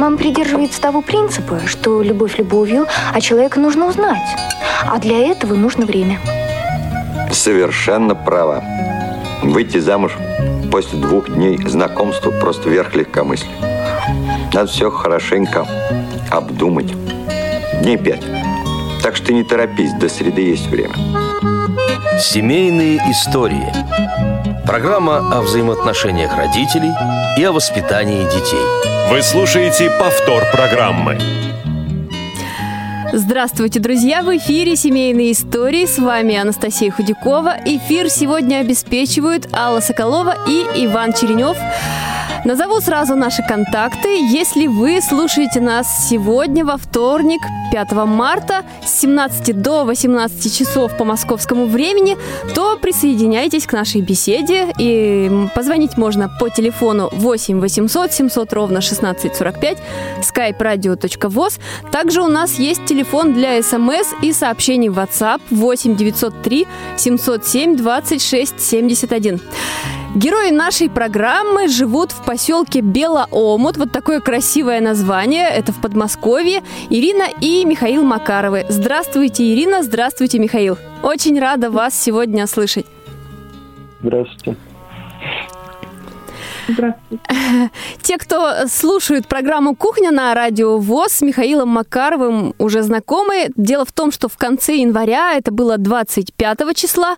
Мама придерживается того принципа, что любовь любовью, а человека нужно узнать. А для этого нужно время. Совершенно права. Выйти замуж после двух дней знакомства просто верх легкомыслия. Надо все хорошенько обдумать. Дней пять. Так что не торопись, до среды есть время. Семейные истории. Программа о взаимоотношениях родителей и о воспитании детей. Вы слушаете повтор программы. Здравствуйте, друзья! В эфире «Семейные истории». С вами Анастасия Худякова. Эфир сегодня обеспечивают Алла Соколова и Иван Черенев. Назову сразу наши контакты. Если вы слушаете нас сегодня, во вторник, 5 марта, с 17 до 18 часов по московскому времени, то присоединяйтесь к нашей беседе. И позвонить можно по телефону 8 800 700 ровно 1645, skype-radio.voz. Также у нас есть телефон для смс и сообщений в WhatsApp 8 903 707 26 71. Герои нашей программы живут в поселке Белоомут. Вот такое красивое название. Это в Подмосковье. Ирина и Михаил Макаровы. Здравствуйте, Ирина. Здравствуйте, Михаил. Очень рада вас сегодня слышать. Здравствуйте. Здравствуйте. Те, кто слушают программу «Кухня» на радио ВОЗ с Михаилом Макаровым уже знакомы. Дело в том, что в конце января, это было 25 числа,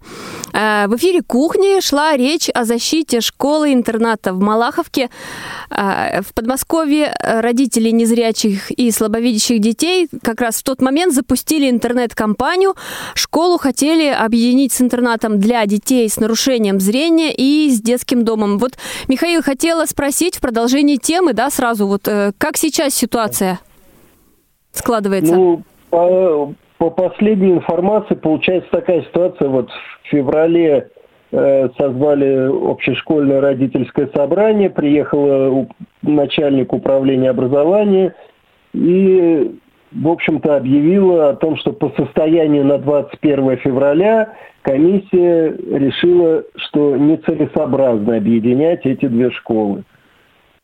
э, в эфире «Кухни» шла речь о защите школы-интерната в Малаховке. Э, в Подмосковье родители незрячих и слабовидящих детей как раз в тот момент запустили интернет-компанию. Школу хотели объединить с интернатом для детей с нарушением зрения и с детским домом. Вот, Михаил, хотела спросить в продолжении темы, да, сразу, вот э, как сейчас ситуация складывается? Ну, по, по последней информации получается такая ситуация, вот в феврале э, созвали общешкольное родительское собрание, приехал начальник управления образования и, в общем-то, объявила о том, что по состоянию на 21 февраля комиссия решила, что нецелесообразно объединять эти две школы.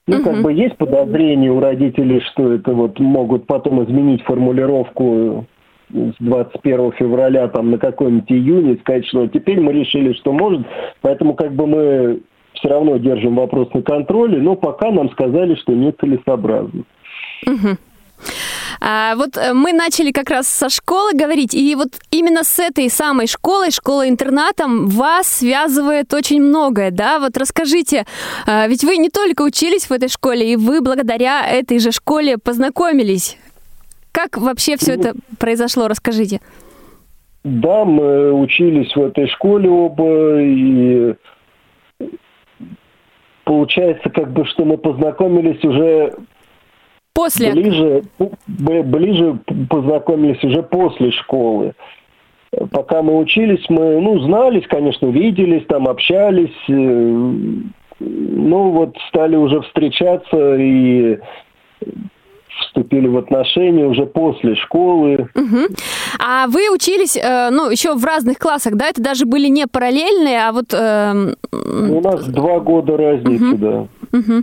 Ну, как бы есть подозрение у родителей, что это вот могут потом изменить формулировку с 21 февраля там на какой-нибудь июнь и сказать, что теперь мы решили, что может, поэтому как бы мы все равно держим вопрос на контроле, но пока нам сказали, что нецелесообразно. Угу. А, вот э, мы начали как раз со школы говорить, и вот именно с этой самой школой, школой-интернатом вас связывает очень многое, да? Вот расскажите, а, ведь вы не только учились в этой школе, и вы благодаря этой же школе познакомились. Как вообще все это произошло? Расскажите. Да, мы учились в этой школе оба, и получается, как бы, что мы познакомились уже После? Ближе, ближе познакомились уже после школы. Пока мы учились, мы, ну, знались, конечно, виделись, там общались, э, ну, вот стали уже встречаться и вступили в отношения уже после школы. Угу. А вы учились, э, ну, еще в разных классах, да? Это даже были не параллельные, а вот... Э... У нас два года разницы, угу. да. Угу.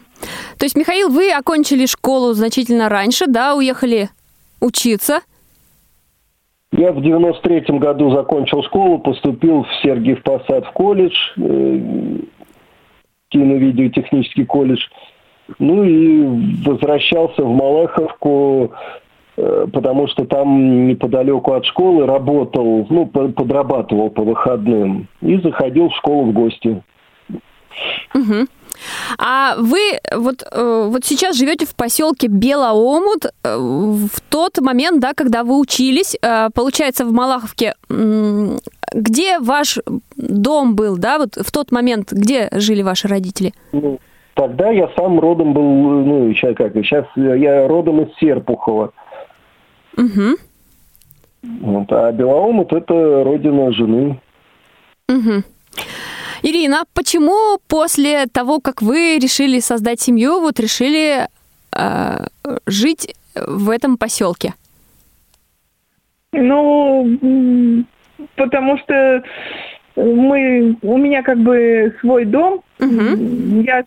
То есть, Михаил, вы окончили школу значительно раньше, да, уехали учиться? Я в 93-м году закончил школу, поступил в Сергиев Посад в колледж, э, кино-видеотехнический колледж. Ну и возвращался в Малаховку, э, потому что там неподалеку от школы работал, ну, подрабатывал по выходным. И заходил в школу в гости. Угу. А вы вот, э, вот сейчас живете в поселке Белоомут. Э, в тот момент, да, когда вы учились, э, получается, в Малаховке, где ваш дом был, да, вот в тот момент, где жили ваши родители? Ну, тогда я сам родом был, ну, сейчас как, сейчас я родом из Серпухова. Угу. Вот, а Белоомут – это родина жены. Угу. Ирина, почему после того, как вы решили создать семью, вот решили э, жить в этом поселке? Ну, потому что мы, у меня как бы свой дом. Угу. Я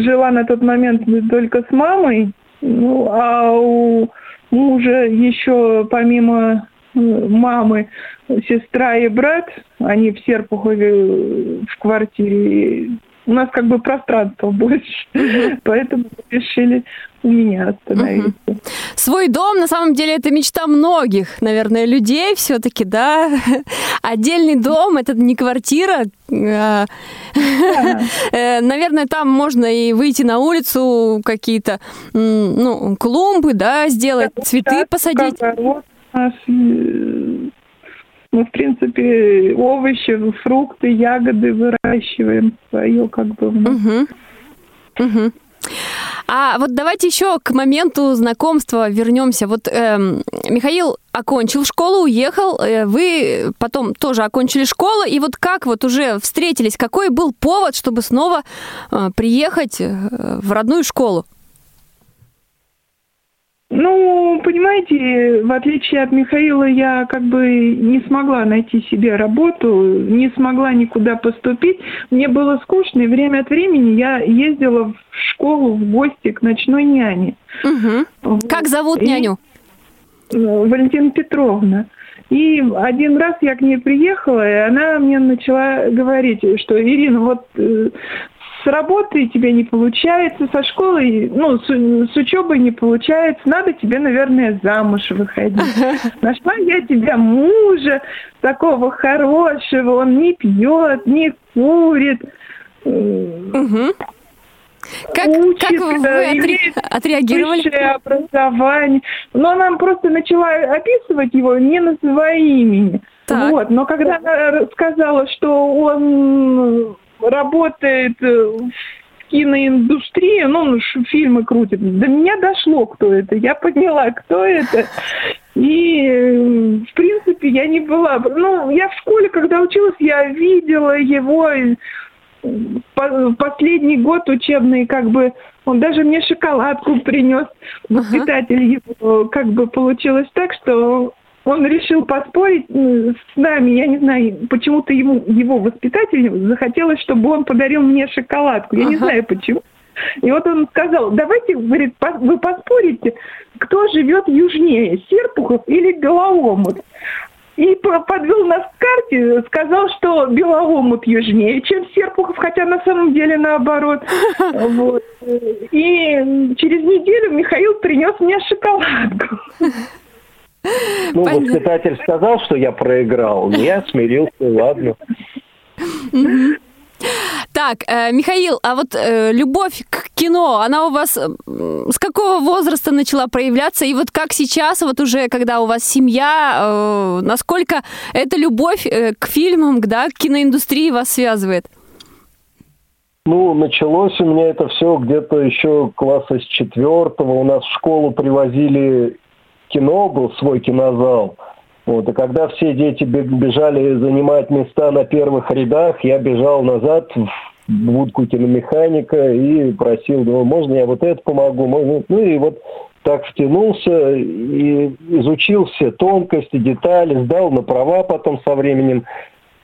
жила на тот момент только с мамой. Ну, а у мужа еще помимо мамы, сестра и брат, они в Серпухове э, в квартире. У нас как бы пространства больше, поэтому решили у меня остановиться. Свой дом, на самом деле, это мечта многих, наверное, людей все-таки, да? Отдельный дом, это не квартира. А, э, наверное, там можно и выйти на улицу, какие-то, ну, клумбы, да, сделать, цветы посадить. Мы, в принципе, овощи, фрукты, ягоды выращиваем свое, как бы. Угу. Угу. А вот давайте еще к моменту знакомства вернемся. Вот э, Михаил окончил школу, уехал, э, вы потом тоже окончили школу, и вот как вот уже встретились, какой был повод, чтобы снова э, приехать э, в родную школу? Ну, понимаете, в отличие от Михаила, я как бы не смогла найти себе работу, не смогла никуда поступить. Мне было скучно, и время от времени я ездила в школу в гости к ночной няне. Угу. Вот. Как зовут няню? И, Валентина Петровна. И один раз я к ней приехала, и она мне начала говорить, что Ирина, вот с работой тебе не получается, со школой, ну, с, с учебой не получается, надо тебе, наверное, замуж выходить. Нашла я тебя мужа такого хорошего, он не пьет, не курит. Угу. Как, учится, как вы отре... отреагировали? Высшее образование. Но она просто начала описывать его, не называя имени. Так. Вот. Но когда она сказала, что он работает э, в киноиндустрии, ну, фильмы крутит. До меня дошло, кто это. Я поняла, кто это. И, э, в принципе, я не была... Ну, я в школе, когда училась, я видела его последний год учебный, как бы, он даже мне шоколадку принес. Воспитатель uh-huh. его, как бы, получилось так, что он решил поспорить с нами, я не знаю, почему-то ему, его воспитателю захотелось, чтобы он подарил мне шоколадку. Я ага. не знаю почему. И вот он сказал, давайте, говорит, вы поспорите, кто живет южнее, Серпухов или Белоомут. И подвел нас к карте, сказал, что Белоомут южнее, чем Серпухов, хотя на самом деле наоборот. Вот. И через неделю Михаил принес мне шоколадку. Ну, Понятно. воспитатель сказал, что я проиграл. Я смирился, ладно. Так, э, Михаил, а вот э, любовь к кино, она у вас с какого возраста начала проявляться? И вот как сейчас, вот уже когда у вас семья, э, насколько эта любовь к фильмам, да, к киноиндустрии вас связывает? Ну, началось у меня это все где-то еще класса с четвертого. У нас в школу привозили кино, был свой кинозал. Вот, и когда все дети бежали занимать места на первых рядах, я бежал назад в будку киномеханика и просил, ну, можно я вот это помогу? Можно? Ну и вот так втянулся и изучил все тонкости, детали, сдал на права потом со временем,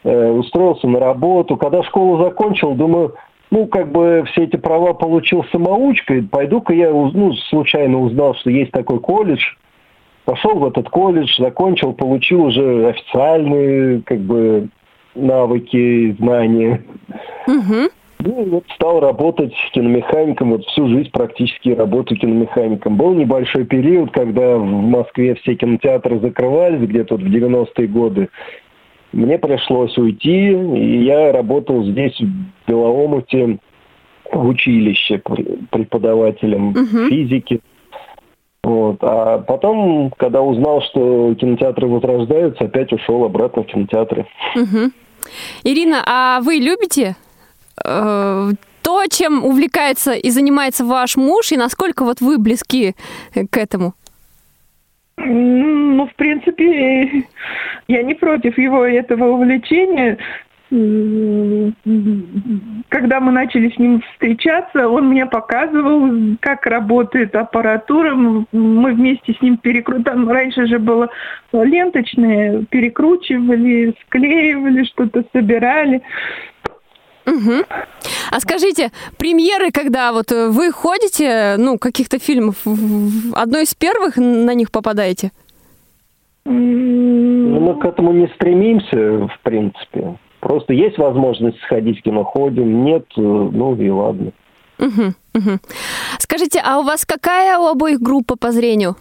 э, устроился на работу. Когда школу закончил, думаю, ну, как бы все эти права получил самоучкой, пойду-ка я, ну, случайно узнал, что есть такой колледж, пошел в этот колледж, закончил, получил уже официальные как бы навыки, знания. Угу. Ну, и вот стал работать киномехаником, вот всю жизнь практически работаю киномехаником. Был небольшой период, когда в Москве все кинотеатры закрывались, где-то в 90-е годы. Мне пришлось уйти, и я работал здесь, в Белоомуте, в училище преподавателем угу. физики. Вот. А потом, когда узнал, что кинотеатры возрождаются, опять ушел обратно в кинотеатры. Угу. Ирина, а вы любите э, то, чем увлекается и занимается ваш муж, и насколько вот вы близки к этому? Ну, в принципе, я не против его этого увлечения когда мы начали с ним встречаться, он мне показывал, как работает аппаратура. Мы вместе с ним перекрутили. Раньше же было ленточное, перекручивали, склеивали, что-то собирали. Угу. А скажите, премьеры, когда вот вы ходите, ну, каких-то фильмов, одной из первых на них попадаете? Ну, мы к этому не стремимся, в принципе. Просто есть возможность сходить в кино, ходим, нет, ну и ладно. Угу, угу. Скажите, а у вас какая у обоих группа по зрению?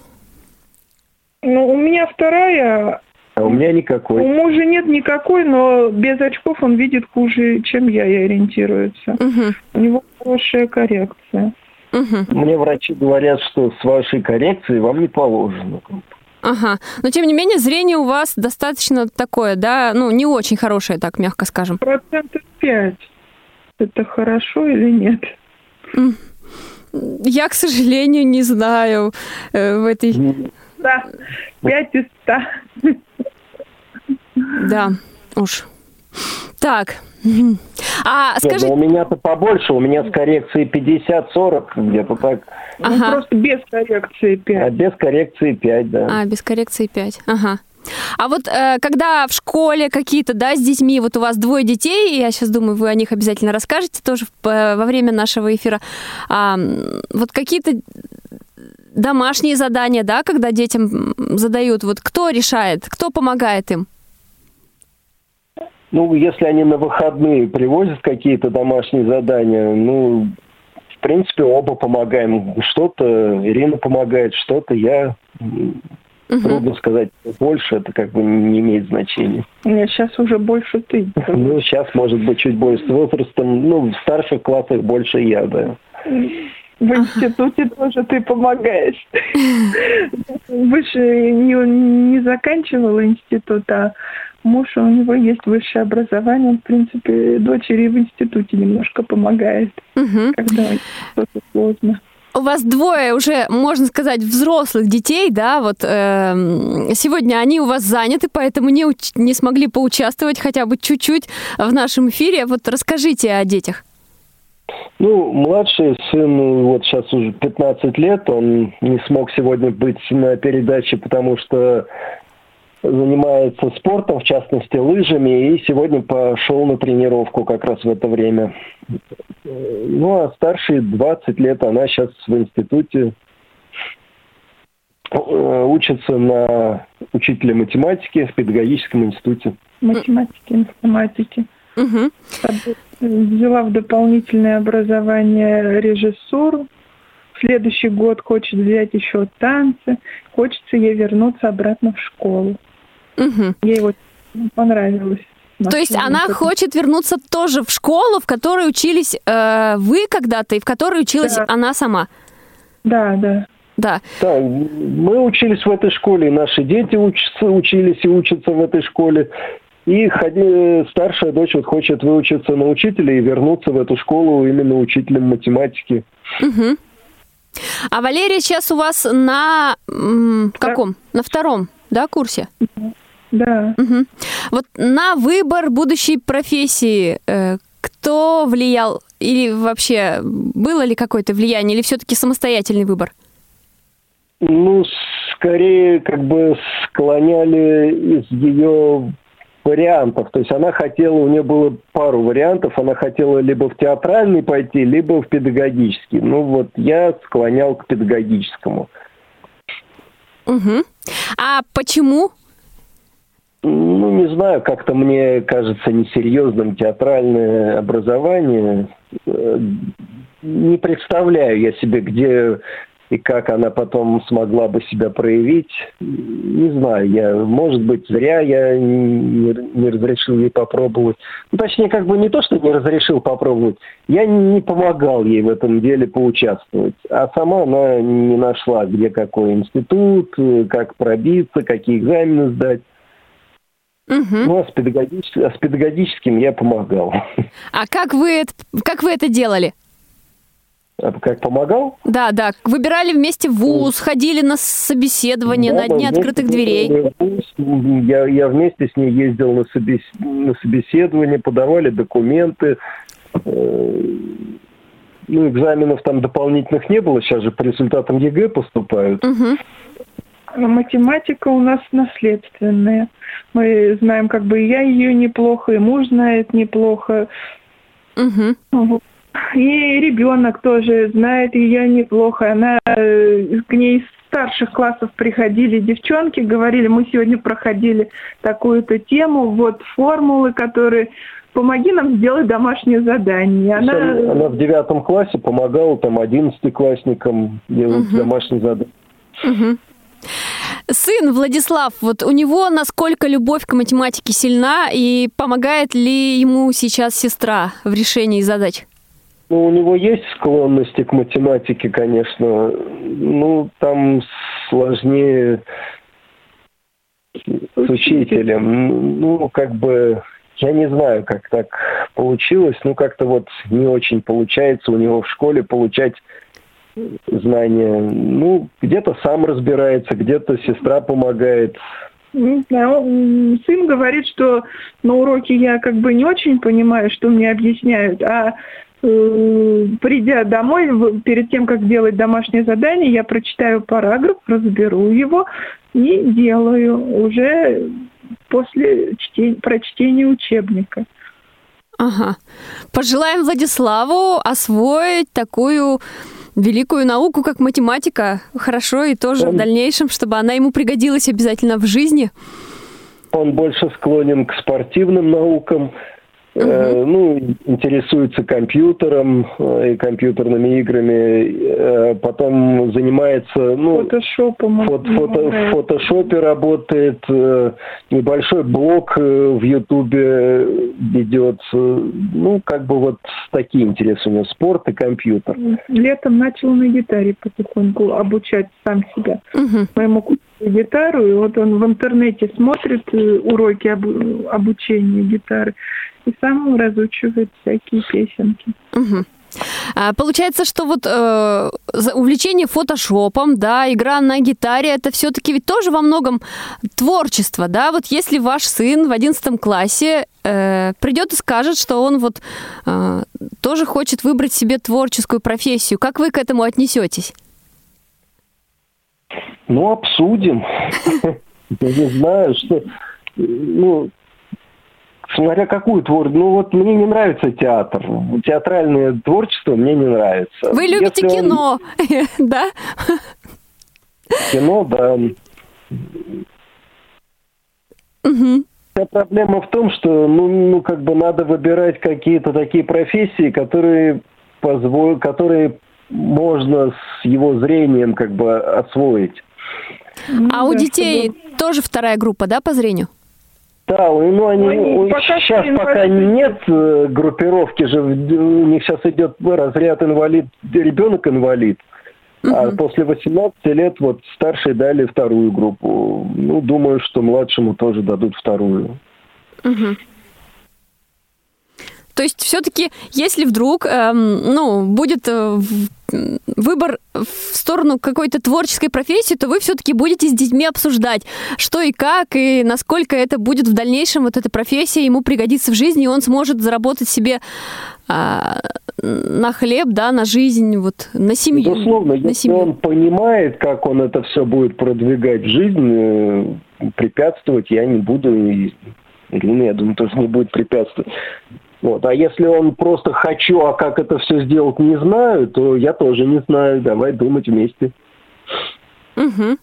Ну, у меня вторая. А у меня никакой. У мужа нет никакой, но без очков он видит хуже, чем я, и ориентируется. Угу. У него хорошая коррекция. Угу. Мне врачи говорят, что с вашей коррекцией вам не положено. Ага. Но тем не менее, зрение у вас достаточно такое, да, ну, не очень хорошее, так мягко скажем. Процентов пять. Это хорошо или нет? Я, к сожалению, не знаю э, в этой... Да, пять из ста. Да, уж. Так, а скажи... Нет, ну, у меня-то побольше, у меня с коррекцией 50-40, где-то так. Ну, ага. Ну, просто без коррекции 5. А без коррекции 5, да. А, без коррекции 5, ага. А вот э, когда в школе какие-то, да, с детьми, вот у вас двое детей, я сейчас думаю, вы о них обязательно расскажете тоже в, во время нашего эфира, а, вот какие-то домашние задания, да, когда детям задают, вот кто решает, кто помогает им? Ну, если они на выходные привозят какие-то домашние задания, ну, в принципе, оба помогаем. Что-то Ирина помогает, что-то я. Угу. Трудно сказать больше, это как бы не имеет значения. Нет, сейчас уже больше ты. Ну, сейчас, может быть, чуть больше с возрастом. Ну, в старших классах больше я, да. В институте тоже ты помогаешь. Же не, не заканчивала институт, а муж, у него есть высшее образование, он, в принципе, дочери в институте немножко помогает, угу. когда что-то сложно. У вас двое уже, можно сказать, взрослых детей, да, вот э, сегодня они у вас заняты, поэтому не, уч- не смогли поучаствовать хотя бы чуть-чуть в нашем эфире. Вот расскажите о детях. Ну, младший сын, вот сейчас уже 15 лет, он не смог сегодня быть на передаче, потому что занимается спортом, в частности лыжами, и сегодня пошел на тренировку как раз в это время. Ну, а старший 20 лет, она сейчас в институте э, учится на учителя математики в педагогическом институте. Математики, информатики. Угу. Взяла в дополнительное образование режиссуру. В следующий год хочет взять еще танцы. Хочется ей вернуться обратно в школу. Угу. Ей вот понравилось. То есть она это. хочет вернуться тоже в школу, в которой учились э, вы когда-то и в которой училась да. она сама? Да, да. Да. Да, мы учились в этой школе, и наши дети учатся, учились и учатся в этой школе. И ходи, старшая дочь вот хочет выучиться на учителя и вернуться в эту школу именно учителем математики. Угу. А Валерия сейчас у вас на м, каком? На втором, да, курсе? Да. Угу. Вот на выбор будущей профессии э, кто влиял или вообще было ли какое-то влияние или все-таки самостоятельный выбор? Ну, скорее как бы склоняли из ее вариантов. То есть она хотела, у нее было пару вариантов, она хотела либо в театральный пойти, либо в педагогический. Ну вот я склонял к педагогическому. Угу. А почему ну, не знаю, как-то мне кажется несерьезным театральное образование. Э, не представляю я себе, где и как она потом смогла бы себя проявить. Не знаю, я, может быть, зря я не, не разрешил ей попробовать. Ну, точнее, как бы не то, что не разрешил попробовать, я не помогал ей в этом деле поучаствовать. А сама она не нашла, где какой институт, как пробиться, какие экзамены сдать. Угу. Ну, а с, педагогическим, а с педагогическим я помогал. А как вы, это, как вы это делали? А как помогал? Да, да. Выбирали вместе вуз, ходили на собеседование, да, на дни открытых дверей. Вуз, я, я вместе с ней ездил на, собес, на собеседование, подавали документы. Э, ну, экзаменов там дополнительных не было, сейчас же по результатам ЕГЭ поступают. Угу. Математика у нас наследственная. Мы знаем, как бы я ее неплохо, и муж знает неплохо. Угу. И ребенок тоже знает ее неплохо. Она э, к ней из старших классов приходили девчонки, говорили, мы сегодня проходили такую-то тему, вот формулы, которые помоги нам сделать домашнее задание. Она, она в девятом классе помогала там одиннадцатиклассникам делать угу. домашнее задание. Угу. Сын Владислав, вот у него насколько любовь к математике сильна и помогает ли ему сейчас сестра в решении задач? Ну, у него есть склонности к математике, конечно. Ну, там сложнее с учителем. Ну, как бы, я не знаю, как так получилось. Ну, как-то вот не очень получается у него в школе получать знания. Ну, где-то сам разбирается, где-то сестра помогает. Не знаю, сын говорит, что на уроке я как бы не очень понимаю, что мне объясняют, а э, придя домой, перед тем, как делать домашнее задание, я прочитаю параграф, разберу его и делаю уже после чтения, прочтения учебника. Ага. Пожелаем Владиславу освоить такую великую науку, как математика, хорошо и тоже он, в дальнейшем, чтобы она ему пригодилась обязательно в жизни. Он больше склонен к спортивным наукам, Угу. ну, интересуется компьютером э, и компьютерными играми, э, потом занимается, ну, фотошопом. Фото, фото, в фотошопе работает, небольшой блог в Ютубе ведет, ну, как бы вот такие интересы у него, спорт и компьютер. Летом начал на гитаре потихоньку обучать сам себя. Угу. Моему купили гитару, и вот он в интернете смотрит уроки об, обучения гитары и сам разучивает всякие песенки. Угу. Получается, что вот э, увлечение фотошопом, да, игра на гитаре, это все-таки ведь тоже во многом творчество, да? Вот если ваш сын в одиннадцатом классе э, придет и скажет, что он вот э, тоже хочет выбрать себе творческую профессию, как вы к этому отнесетесь? Ну, обсудим. Я не знаю, что... Ну, смотря какую творчество. Ну вот мне не нравится театр. Театральное творчество мне не нравится. Вы любите Если кино, он... да? Кино, да. Угу. Вся проблема в том, что ну, ну как бы надо выбирать какие-то такие профессии, которые позволят, которые можно с его зрением как бы освоить. А ну, у детей чтобы... тоже вторая группа, да, по зрению? Да, ну они, они пока сейчас пока нет э, группировки же, у них сейчас идет разряд инвалид, ребенок инвалид. Угу. А после 18 лет вот старшие дали вторую группу. Ну, думаю, что младшему тоже дадут вторую. Угу. То есть все-таки, если вдруг, эм, ну, будет э, выбор в сторону какой-то творческой профессии, то вы все-таки будете с детьми обсуждать, что и как, и насколько это будет в дальнейшем, вот эта профессия ему пригодится в жизни, и он сможет заработать себе а, на хлеб, да, на жизнь, вот, на семью. Безусловно, на если семью. он понимает, как он это все будет продвигать в жизнь, э, препятствовать я не буду, и Ирина, я думаю, тоже не будет препятствовать. Вот. А если он просто хочу, а как это все сделать не знаю, то я тоже не знаю. Давай думать вместе. Угу.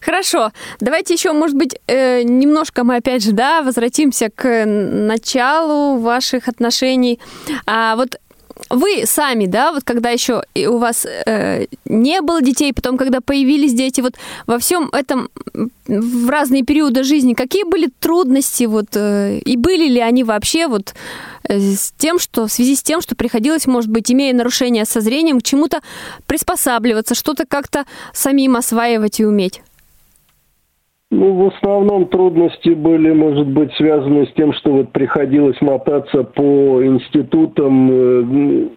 Хорошо, давайте еще, может быть, э, немножко мы опять же, да, возвратимся к началу ваших отношений. А вот вы сами, да, вот когда еще у вас э, не было детей, потом, когда появились дети, вот во всем этом в разные периоды жизни, какие были трудности, вот, э, и были ли они вообще вот э, с тем, что в связи с тем, что приходилось, может быть, имея нарушение со зрением, к чему-то приспосабливаться, что-то как-то самим осваивать и уметь? Ну, в основном трудности были, может быть, связаны с тем, что вот приходилось мотаться по институтам э,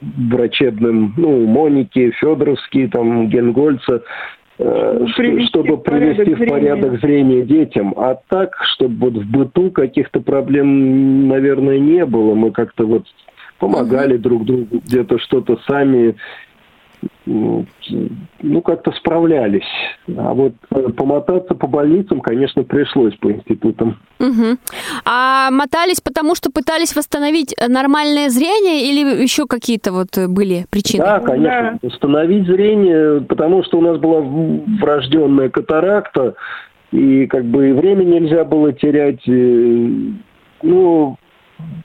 врачебным, ну, Моники, Федоровский, там, Генгольца, э, привести чтобы привести в порядок зрения детям. А так, чтобы вот в быту каких-то проблем, наверное, не было. Мы как-то вот помогали угу. друг другу, где-то что-то сами ну, как-то справлялись. А вот э, помотаться по больницам, конечно, пришлось по институтам. Угу. А мотались потому, что пытались восстановить нормальное зрение или еще какие-то вот были причины? Да, конечно. Да. Восстановить зрение, потому что у нас была врожденная катаракта, и как бы время нельзя было терять. Э, ну,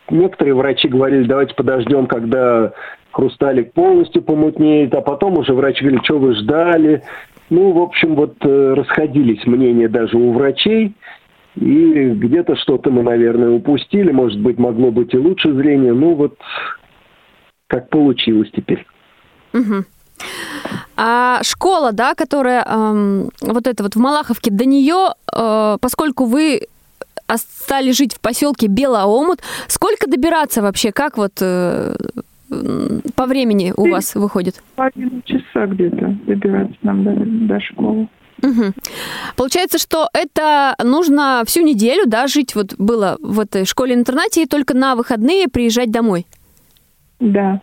некоторые врачи говорили, давайте подождем, когда хрусталик полностью помутнеет, а потом уже врач говорит, что вы ждали. Ну, в общем, вот э, расходились мнения даже у врачей. И где-то что-то мы, наверное, упустили. Может быть, могло быть и лучше зрение. Ну, вот как получилось теперь. Угу. А школа, да, которая эм, вот это вот в Малаховке, до нее, э, поскольку вы стали жить в поселке Белоомут, сколько добираться вообще? Как вот э, по времени у вас выходит? Один часа где-то добираться нам до, до школы. Угу. Получается, что это нужно всю неделю, да, жить вот было в этой школе-интернате и только на выходные приезжать домой? Да.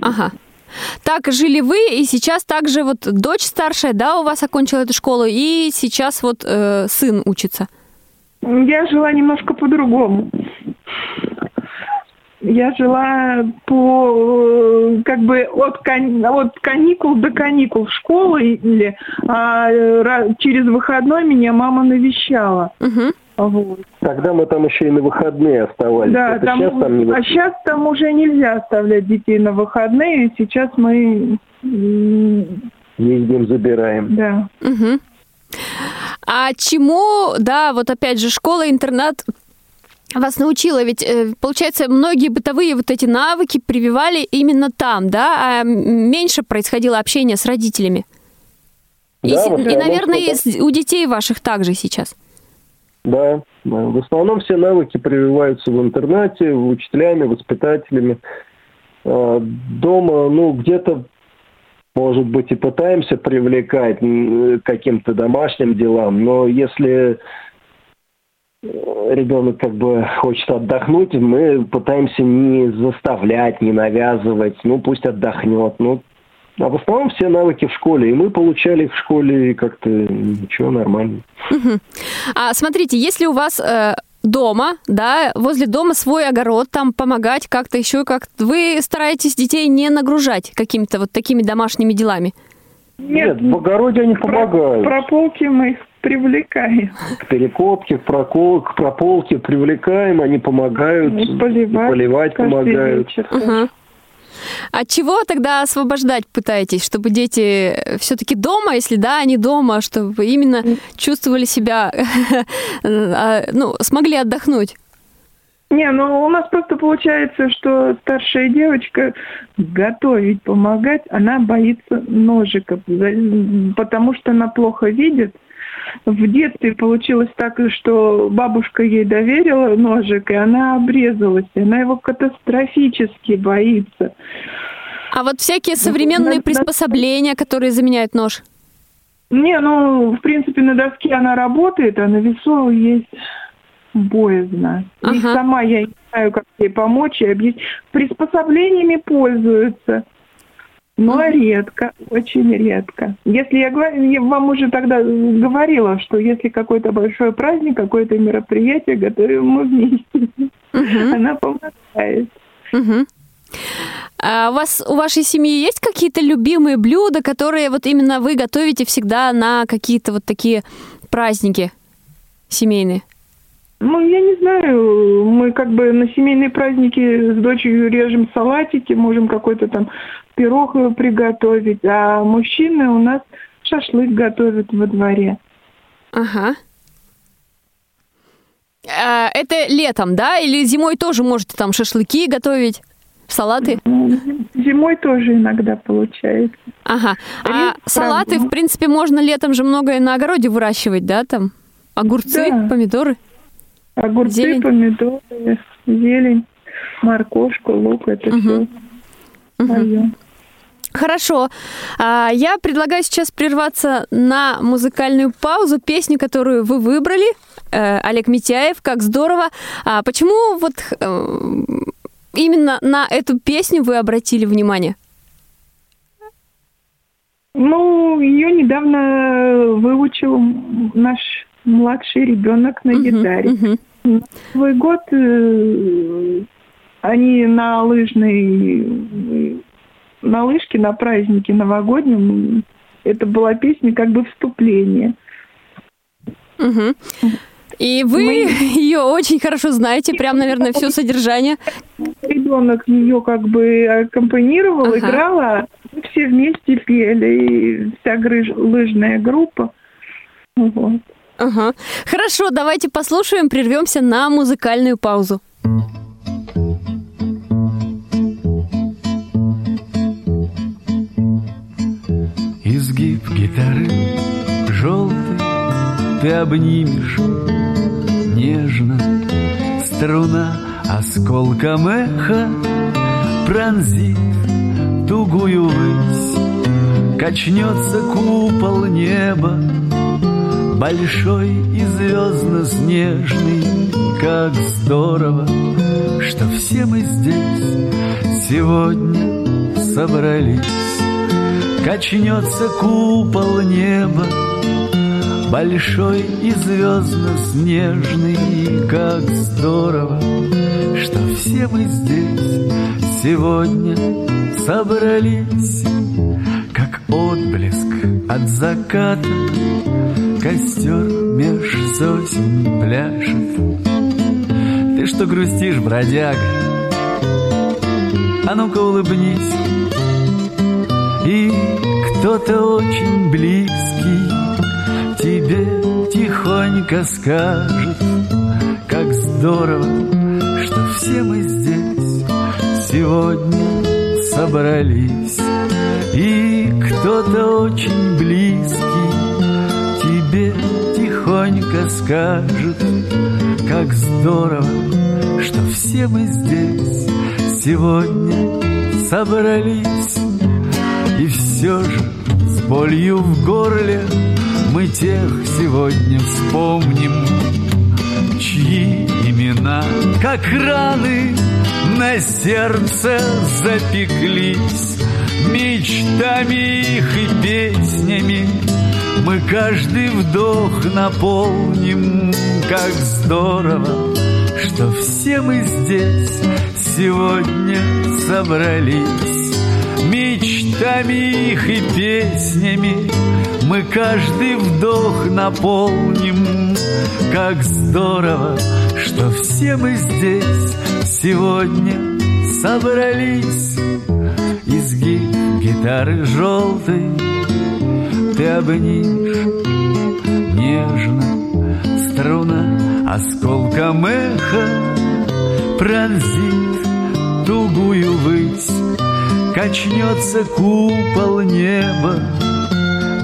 Ага. Так жили вы, и сейчас также вот дочь старшая, да, у вас окончила эту школу, и сейчас вот э, сын учится. Я жила немножко по-другому я жила по как бы от, кан, от каникул до каникул в школу или а, через выходной меня мама навещала. Угу. Вот. Тогда мы там еще и на выходные оставались. Да, там, сейчас там не... а сейчас там уже нельзя оставлять детей на выходные. Сейчас мы ездим, забираем. Да. Угу. А чему, да, вот опять же, школа-интернат вас научила, ведь, э, получается, многие бытовые вот эти навыки прививали именно там, да, а меньше происходило общение с родителями. Да, и, и, наверное, и у детей ваших также сейчас. Да, в основном все навыки прививаются в интернате, учителями, воспитателями. А, дома, ну, где-то, может быть, и пытаемся привлекать каким-то домашним делам, но если ребенок как бы хочет отдохнуть, мы пытаемся не заставлять, не навязывать, ну пусть отдохнет. Ну, а в основном все навыки в школе, и мы получали их в школе, и как-то ничего, нормально. А смотрите, если у вас э, дома, да, возле дома свой огород, там помогать как-то еще, как вы стараетесь детей не нагружать какими-то вот такими домашними делами? Нет, Нет в огороде они помогают. Про, прополки мы их привлекаем. К перекопке, к, прокол, к прополке привлекаем, они помогают. И поливать, и поливать помогают. Вечер, угу. От чего тогда освобождать пытаетесь, чтобы дети все-таки дома, если да, они дома, чтобы именно чувствовали себя, а, ну, смогли отдохнуть? Не, ну у нас просто получается, что старшая девочка готовить, помогать, она боится ножиков, потому что она плохо видит, в детстве получилось так, что бабушка ей доверила ножик, и она обрезалась. И она его катастрофически боится. А вот всякие современные на, приспособления, которые заменяют нож? Не, ну, в принципе, на доске она работает, а на весу есть боязно. Ага. И сама я не знаю, как ей помочь и объяснить. Приспособлениями пользуются. Но редко, очень редко. Если я, я вам уже тогда говорила, что если какой-то большой праздник, какое-то мероприятие, готовим мы вместе. Угу. Она помогает. Угу. А у вас у вашей семьи есть какие-то любимые блюда, которые вот именно вы готовите всегда на какие-то вот такие праздники семейные? Ну, я не знаю, мы как бы на семейные праздники с дочерью режем салатики, можем какой-то там пирог приготовить, а мужчины у нас шашлык готовят во дворе. Ага. А, это летом, да? Или зимой тоже можете там шашлыки готовить? Салаты? Зимой тоже иногда получается. Ага. А салаты, в принципе, можно летом же многое на огороде выращивать, да, там? Огурцы, да. помидоры? Огурцы, зелень. помидоры, зелень, морковку, лук, это угу. все угу. мое. Хорошо. А, я предлагаю сейчас прерваться на музыкальную паузу. Песню, которую вы выбрали, э, Олег Митяев, как здорово. А почему вот э, именно на эту песню вы обратили внимание? Ну, ее недавно выучил наш младший ребенок на гитаре. Мгм. Новый год э, они на лыжной на лыжке на празднике новогоднем это была песня как бы вступление. Мгм. И вы Мы- ее очень хорошо знаете, прям, наверное, все содержание. Ребенок ее как бы аккомпанировал, Ага. играла, все вместе пели, и вся грыж- лыжная группа. Вот. Ага. Хорошо, давайте послушаем, прервемся на музыкальную паузу. Изгиб гитары желтый Ты обнимешь нежно Струна осколком эха Пронзит тугую высь Качнется купол неба Большой и звездно-снежный Как здорово, что все мы здесь Сегодня собрались. Качнется купол неба Большой и звездно-снежный Как здорово, что все мы здесь Сегодня собрались. Как отблеск от заката Костер меж сосен пляшет Ты что грустишь, бродяга? А ну-ка улыбнись и кто-то очень близкий тебе тихонько скажет, как здорово, что все мы здесь сегодня собрались. И кто-то очень близкий тебе тихонько скажет, как здорово, что все мы здесь сегодня собрались. И все же с болью в горле мы тех сегодня вспомним, чьи имена, как раны, на сердце запеклись. Мечтами их и песнями мы каждый вдох наполним, как здорово, что все мы здесь сегодня собрались. Мечтами их и песнями мы каждый вдох наполним, как здорово, что все мы здесь сегодня собрались. Изгиб гитары желтой ты обнимешь нежно, струна осколком эха пронзит тугую высь, качнется купол неба,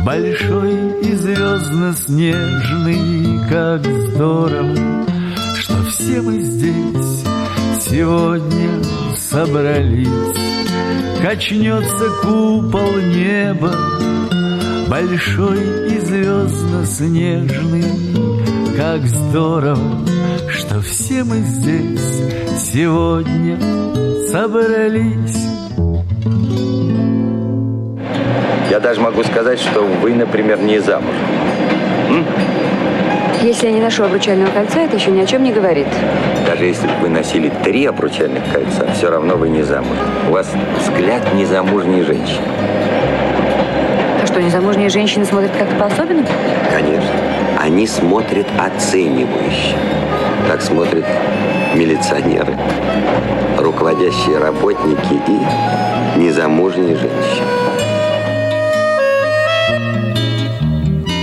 большой и звездно-снежный, как здорово, что все мы здесь сегодня собрались. Качнется купол неба, большой и звездно-снежный, как здорово, что все мы здесь сегодня собрались. Я даже могу сказать, что вы, например, не замуж. Если я не ношу обручального кольца, это еще ни о чем не говорит. Даже если бы вы носили три обручальных кольца, все равно вы не замуж. У вас взгляд незамужней женщины. Что, незамужние женщины смотрят как-то по-особенному? Конечно. Они смотрят оценивающе. Так смотрят милиционеры, руководящие работники и незамужние женщины.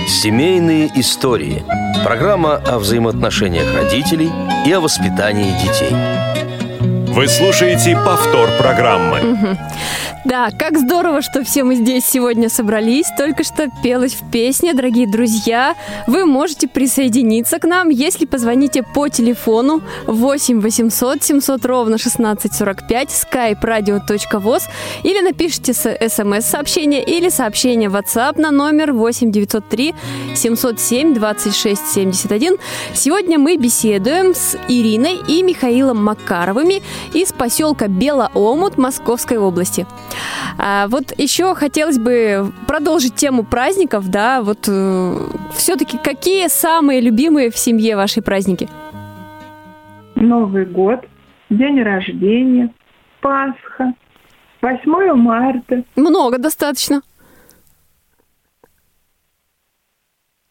Семейные истории. Программа о взаимоотношениях родителей и о воспитании детей. Вы слушаете повтор программы. Да, как здорово, что все мы здесь сегодня собрались. Только что пелась в песне, дорогие друзья. Вы можете присоединиться к нам, если позвоните по телефону 8 800 700 ровно 1645 skype radio.voz или напишите смс-сообщение или сообщение WhatsApp на номер 8 903 707 26 71. Сегодня мы беседуем с Ириной и Михаилом Макаровыми из поселка Белоомут Московской области. А вот еще хотелось бы продолжить тему праздников, да, вот э, все-таки какие самые любимые в семье ваши праздники? Новый год, день рождения, Пасха, 8 марта. Много достаточно.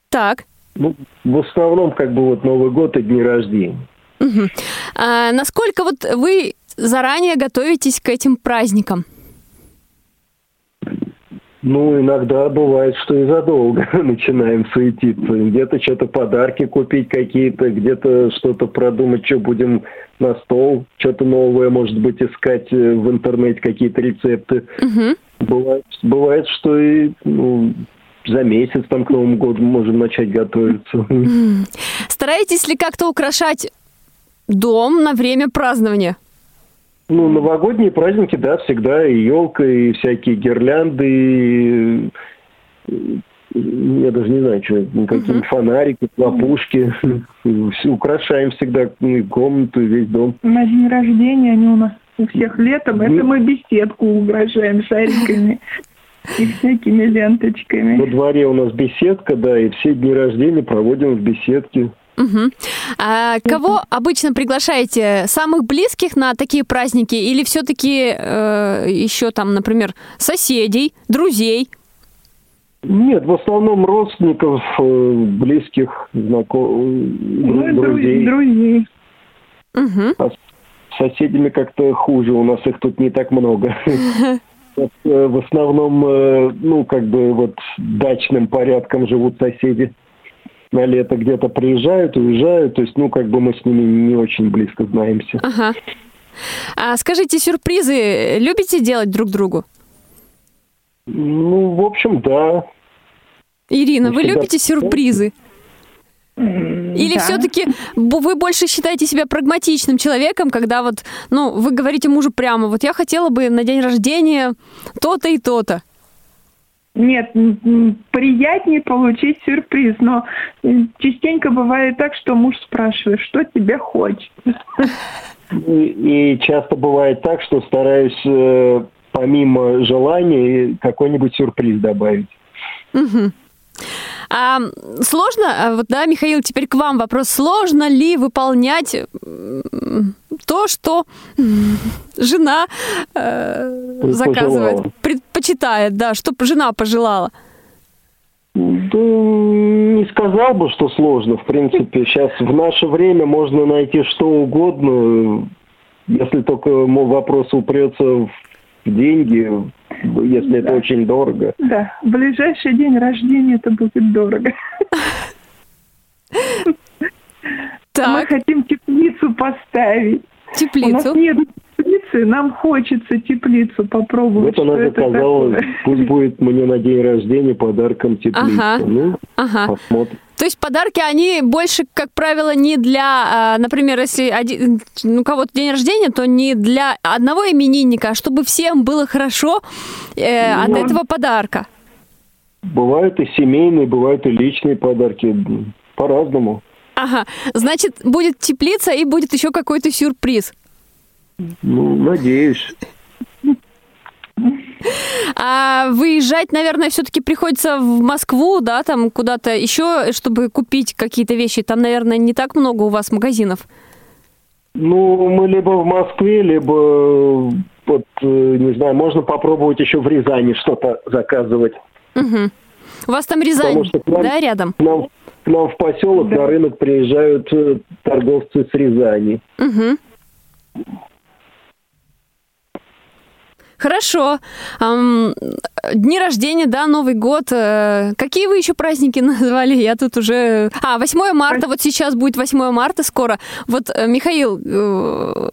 Так. Ну, в основном, как бы вот Новый год и дни рождения. Угу. А насколько вот вы заранее готовитесь к этим праздникам? Ну, иногда бывает, что и задолго начинаем суетиться. Где-то что-то подарки купить какие-то, где-то что-то продумать, что будем на стол, что-то новое, может быть, искать э, в интернете какие-то рецепты. Угу. Бывает, бывает, что и ну, за месяц там к Новому году можем начать готовиться. Стараетесь ли как-то украшать дом на время празднования? Ну, новогодние праздники, да, всегда и елка, и всякие гирлянды, и, я даже не знаю, что, какие-нибудь uh-huh. фонарики, лопушки. Украшаем всегда и комнату, и весь дом. На день рождения они у нас у всех летом. Это мы беседку украшаем шариками и всякими ленточками. Во дворе у нас беседка, да, и все дни рождения проводим в беседке. Угу. А кого обычно приглашаете? Самых близких на такие праздники или все-таки э, еще там, например, соседей, друзей? Нет, в основном родственников, э, близких, знакомых, ну, друзей. друзей. Угу. А с соседями как-то хуже, у нас их тут не так много. Э, в основном, э, ну, как бы вот дачным порядком живут соседи на лето где-то приезжают, уезжают. То есть, ну, как бы мы с ними не очень близко знаемся. Ага. А скажите, сюрпризы любите делать друг другу? Ну, в общем, да. Ирина, вы любите сюрпризы? Или да. все-таки вы больше считаете себя прагматичным человеком, когда вот, ну, вы говорите мужу прямо, вот я хотела бы на день рождения то-то и то-то. Нет, приятнее получить сюрприз, но частенько бывает так, что муж спрашивает, что тебе хочется. И, и часто бывает так, что стараюсь э, помимо желания какой-нибудь сюрприз добавить. Угу. А, сложно, а вот, да, Михаил, теперь к вам вопрос. Сложно ли выполнять то, что жена э, заказывает, предпочитает, да, что жена пожелала? Да, не сказал бы, что сложно. В принципе, сейчас в наше время можно найти что угодно, если только мой вопрос упрется в деньги, если да. это очень дорого. Да, в ближайший день рождения это будет дорого. Так. Мы хотим теплицу поставить. Теплицу? У нас нет теплицы, нам хочется теплицу попробовать. Вот она заказала, пусть будет мне на день рождения подарком теплицу. Ага. Ну, ага. посмотрим. То есть подарки, они больше, как правило, не для, а, например, если один, ну, у кого-то день рождения, то не для одного именинника, а чтобы всем было хорошо э, ну, от этого подарка. Бывают и семейные, бывают и личные подарки. По-разному. Ага. Значит, будет теплица и будет еще какой-то сюрприз. Ну, надеюсь. А выезжать, наверное, все-таки приходится в Москву, да, там куда-то еще, чтобы купить какие-то вещи. Там, наверное, не так много у вас магазинов. Ну, мы либо в Москве, либо, вот, э, не знаю, можно попробовать еще в Рязани что-то заказывать. Угу. У вас там Рязань, нам, да, рядом? К нам, к нам в поселок да. на рынок приезжают э, торговцы с Рязани. Угу. Хорошо. Дни рождения, да, Новый год. Э, какие вы еще праздники назвали? Я тут уже... А, 8 марта, вот сейчас будет 8 марта скоро. Вот, э, Михаил, э,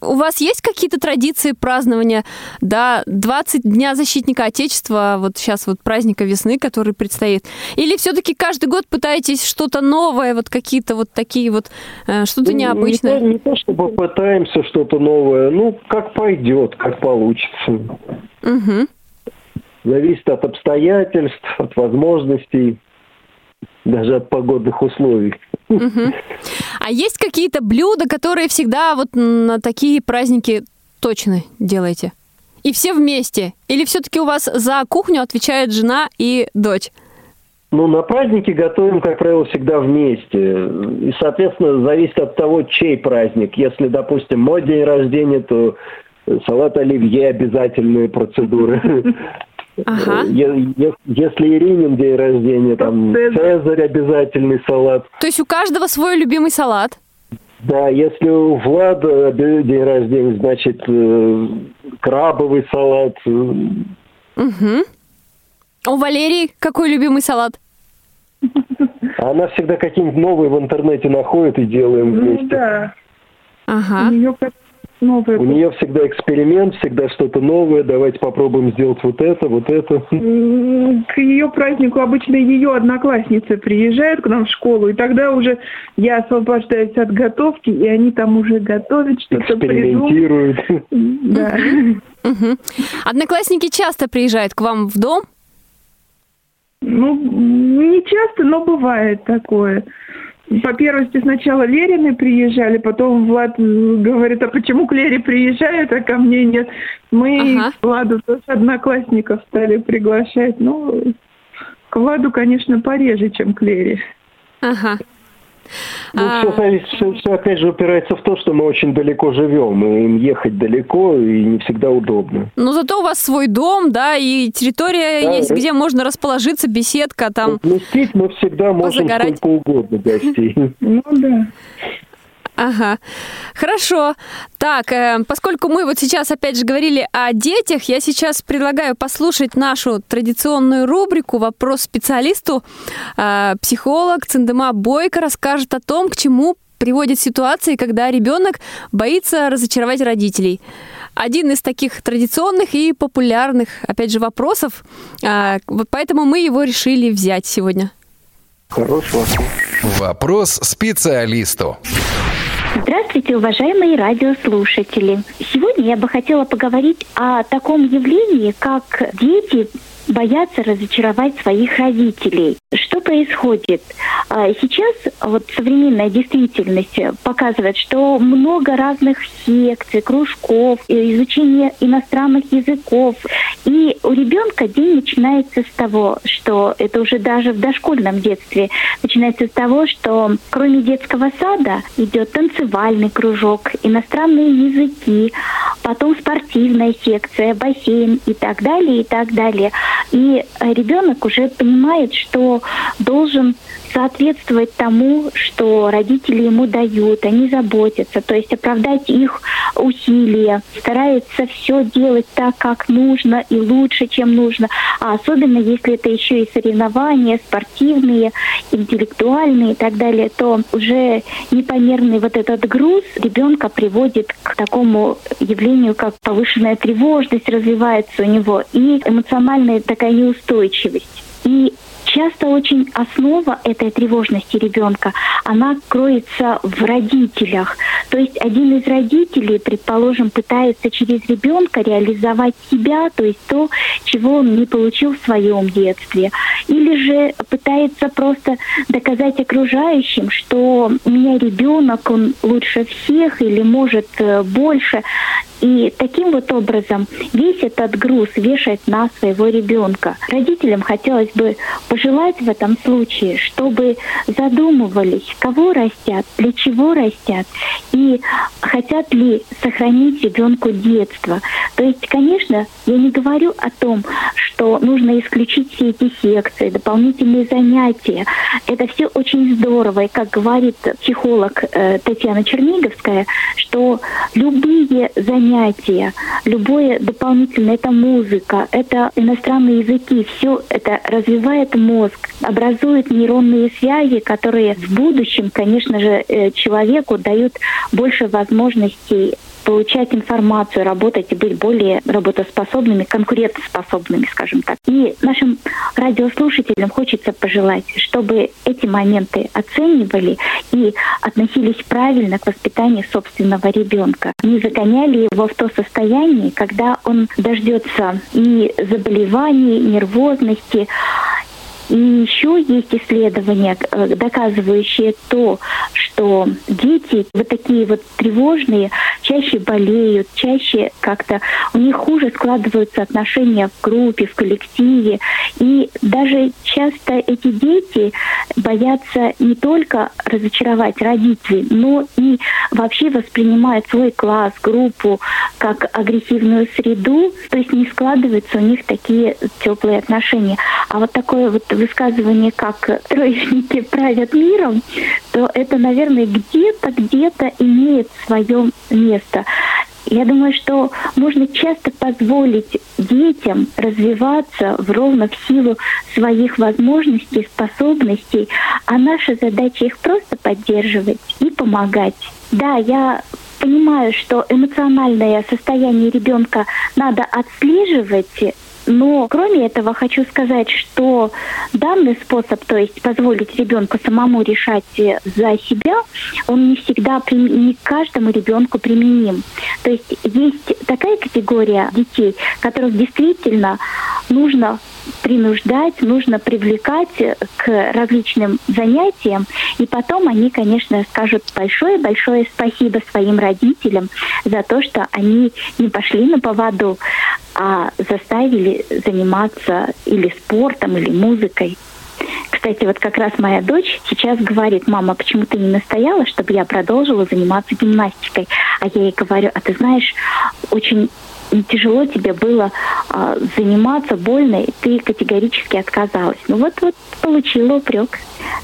у вас есть какие-то традиции празднования, да, 20 Дня защитника Отечества, вот сейчас вот праздника весны, который предстоит? Или все-таки каждый год пытаетесь что-то новое, вот какие-то вот такие вот, э, что-то ну, необычное? Не то, не то, чтобы пытаемся что-то новое, ну, как пойдет, как получится. Угу. Зависит от обстоятельств, от возможностей, даже от погодных условий. А есть какие-то блюда, которые всегда вот на такие праздники точно делаете? И все вместе? Или все-таки у вас за кухню отвечает жена и дочь? Ну, на праздники готовим, как правило, всегда вместе. И, соответственно, зависит от того, чей праздник. Если, допустим, мой день рождения, то салат оливье обязательные процедуры. Ага. Если Иринин день рождения, там Цезарь обязательный салат. То есть у каждого свой любимый салат? Да, если у Влада день рождения, значит, э, крабовый салат. Угу. У Валерии какой любимый салат? Она всегда какие-нибудь новые в интернете находит и делаем ну вместе. Ну, да. Ага. У нее новое. У нее всегда эксперимент, всегда что-то новое. Давайте попробуем сделать вот это, вот это. К ее празднику обычно ее одноклассницы приезжают к нам в школу, и тогда уже я освобождаюсь от готовки, и они там уже готовят что-то Экспериментируют. Да. Одноклассники часто приезжают к вам в дом? Ну, не часто, но бывает такое. По первости сначала Лерины приезжали, потом Влад говорит, а почему к Лере приезжают, а ко мне нет. Мы ага. Владу тоже одноклассников стали приглашать. Ну, к Владу, конечно, пореже, чем к Лере. Ага. Ну, а... все, зависит, все, все опять же упирается в то, что мы очень далеко живем, и им ехать далеко, и не всегда удобно. Но зато у вас свой дом, да, и территория да, есть, где можно расположиться, беседка там. Вместить мы всегда можем позагорать. сколько угодно гостей. Ну да. Ага, хорошо. Так, э, поскольку мы вот сейчас опять же говорили о детях, я сейчас предлагаю послушать нашу традиционную рубрику «Вопрос специалисту». Э, психолог Циндема Бойко расскажет о том, к чему приводит ситуации, когда ребенок боится разочаровать родителей. Один из таких традиционных и популярных, опять же, вопросов. Э, поэтому мы его решили взять сегодня. Хороший вопрос. Вопрос специалисту. Здравствуйте, уважаемые радиослушатели. Сегодня я бы хотела поговорить о таком явлении, как дети боятся разочаровать своих родителей. Что происходит? А, сейчас вот современная действительность показывает, что много разных секций, кружков, изучение иностранных языков. И у ребенка день начинается с того, что это уже даже в дошкольном детстве начинается с того, что кроме детского сада идет танцевальный кружок, иностранные языки, потом спортивная секция, бассейн и так далее, и так далее. И ребенок уже понимает, что должен соответствовать тому, что родители ему дают, они заботятся, то есть оправдать их усилия, старается все делать так, как нужно и лучше, чем нужно, а особенно если это еще и соревнования спортивные, интеллектуальные и так далее, то уже непомерный вот этот груз ребенка приводит к такому явлению, как повышенная тревожность развивается у него и эмоциональная такая неустойчивость. И часто очень основа этой тревожности ребенка, она кроется в родителях. То есть один из родителей, предположим, пытается через ребенка реализовать себя, то есть то, чего он не получил в своем детстве. Или же пытается просто доказать окружающим, что у меня ребенок, он лучше всех или может э, больше. И таким вот образом весь этот груз вешает на своего ребенка. Родителям хотелось бы пожелать в этом случае, чтобы задумывались, кого растят, для чего растят, и хотят ли сохранить ребенку детство. То есть, конечно, я не говорю о том, что нужно исключить все эти секции, дополнительные занятия. Это все очень здорово. И как говорит психолог э, Татьяна Черниговская, что любые занятия любое дополнительное, это музыка, это иностранные языки, все это развивает мозг, образует нейронные связи, которые в будущем, конечно же, э, человеку дают больше возможностей получать информацию, работать и быть более работоспособными, конкурентоспособными, скажем так. И нашим радиослушателям хочется пожелать, чтобы эти моменты оценивали и относились правильно к воспитанию собственного ребенка. Не загоняли его в то состояние, когда он дождется и заболеваний, нервозности, И еще есть исследования, э, доказывающие то, что дети вот такие вот тревожные чаще болеют, чаще как-то у них хуже складываются отношения в группе, в коллективе. И даже часто эти дети боятся не только разочаровать родителей, но и вообще воспринимают свой класс, группу как агрессивную среду, то есть не складываются у них такие теплые отношения. А вот такое вот высказывание, как троечники правят миром, то это, наверное, где-то, где-то имеет свое место. Я думаю, что можно часто позволить детям развиваться в ровно в силу своих возможностей, способностей, а наша задача их просто поддерживать и помогать. Да, я понимаю, что эмоциональное состояние ребенка надо отслеживать, но кроме этого хочу сказать, что данный способ, то есть позволить ребенку самому решать за себя, он не всегда не каждому ребенку применим. То есть есть такая категория детей, которых действительно нужно принуждать, нужно привлекать к различным занятиям, и потом они, конечно, скажут большое-большое спасибо своим родителям за то, что они не пошли на поводу, а заставили заниматься или спортом, или музыкой. Кстати, вот как раз моя дочь сейчас говорит, мама, почему ты не настояла, чтобы я продолжила заниматься гимнастикой? А я ей говорю, а ты знаешь, очень тяжело тебе было а, заниматься, больно, и ты категорически отказалась. Ну вот, вот получила упрек.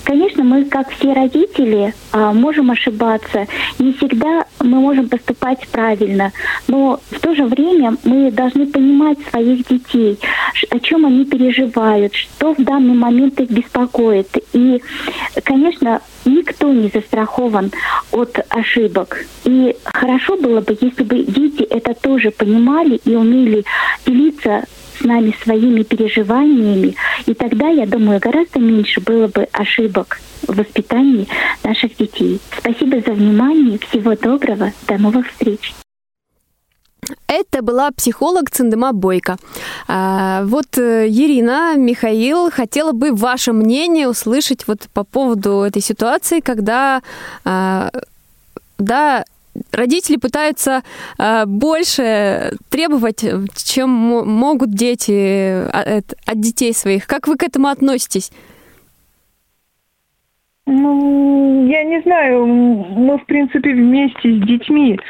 Конечно, мы, как все родители, а, можем ошибаться. Не всегда мы можем поступать правильно, но в то же время мы должны понимать своих детей, о чем они переживают, что в данный момент их беспокоит. И, конечно, никто не застрахован от ошибок. И хорошо было бы, если бы дети это тоже понимали и умели делиться с нами своими переживаниями, и тогда, я думаю, гораздо меньше было бы ошибок в воспитании наших детей. Спасибо за внимание, всего доброго, до новых встреч. Это была психолог Циндема Бойко. А, вот э, Ирина, Михаил, хотела бы ваше мнение услышать вот по поводу этой ситуации, когда а, да, родители пытаются э, больше требовать, чем могут дети от, от детей своих. Как вы к этому относитесь? Ну, я не знаю, мы, в принципе, вместе с детьми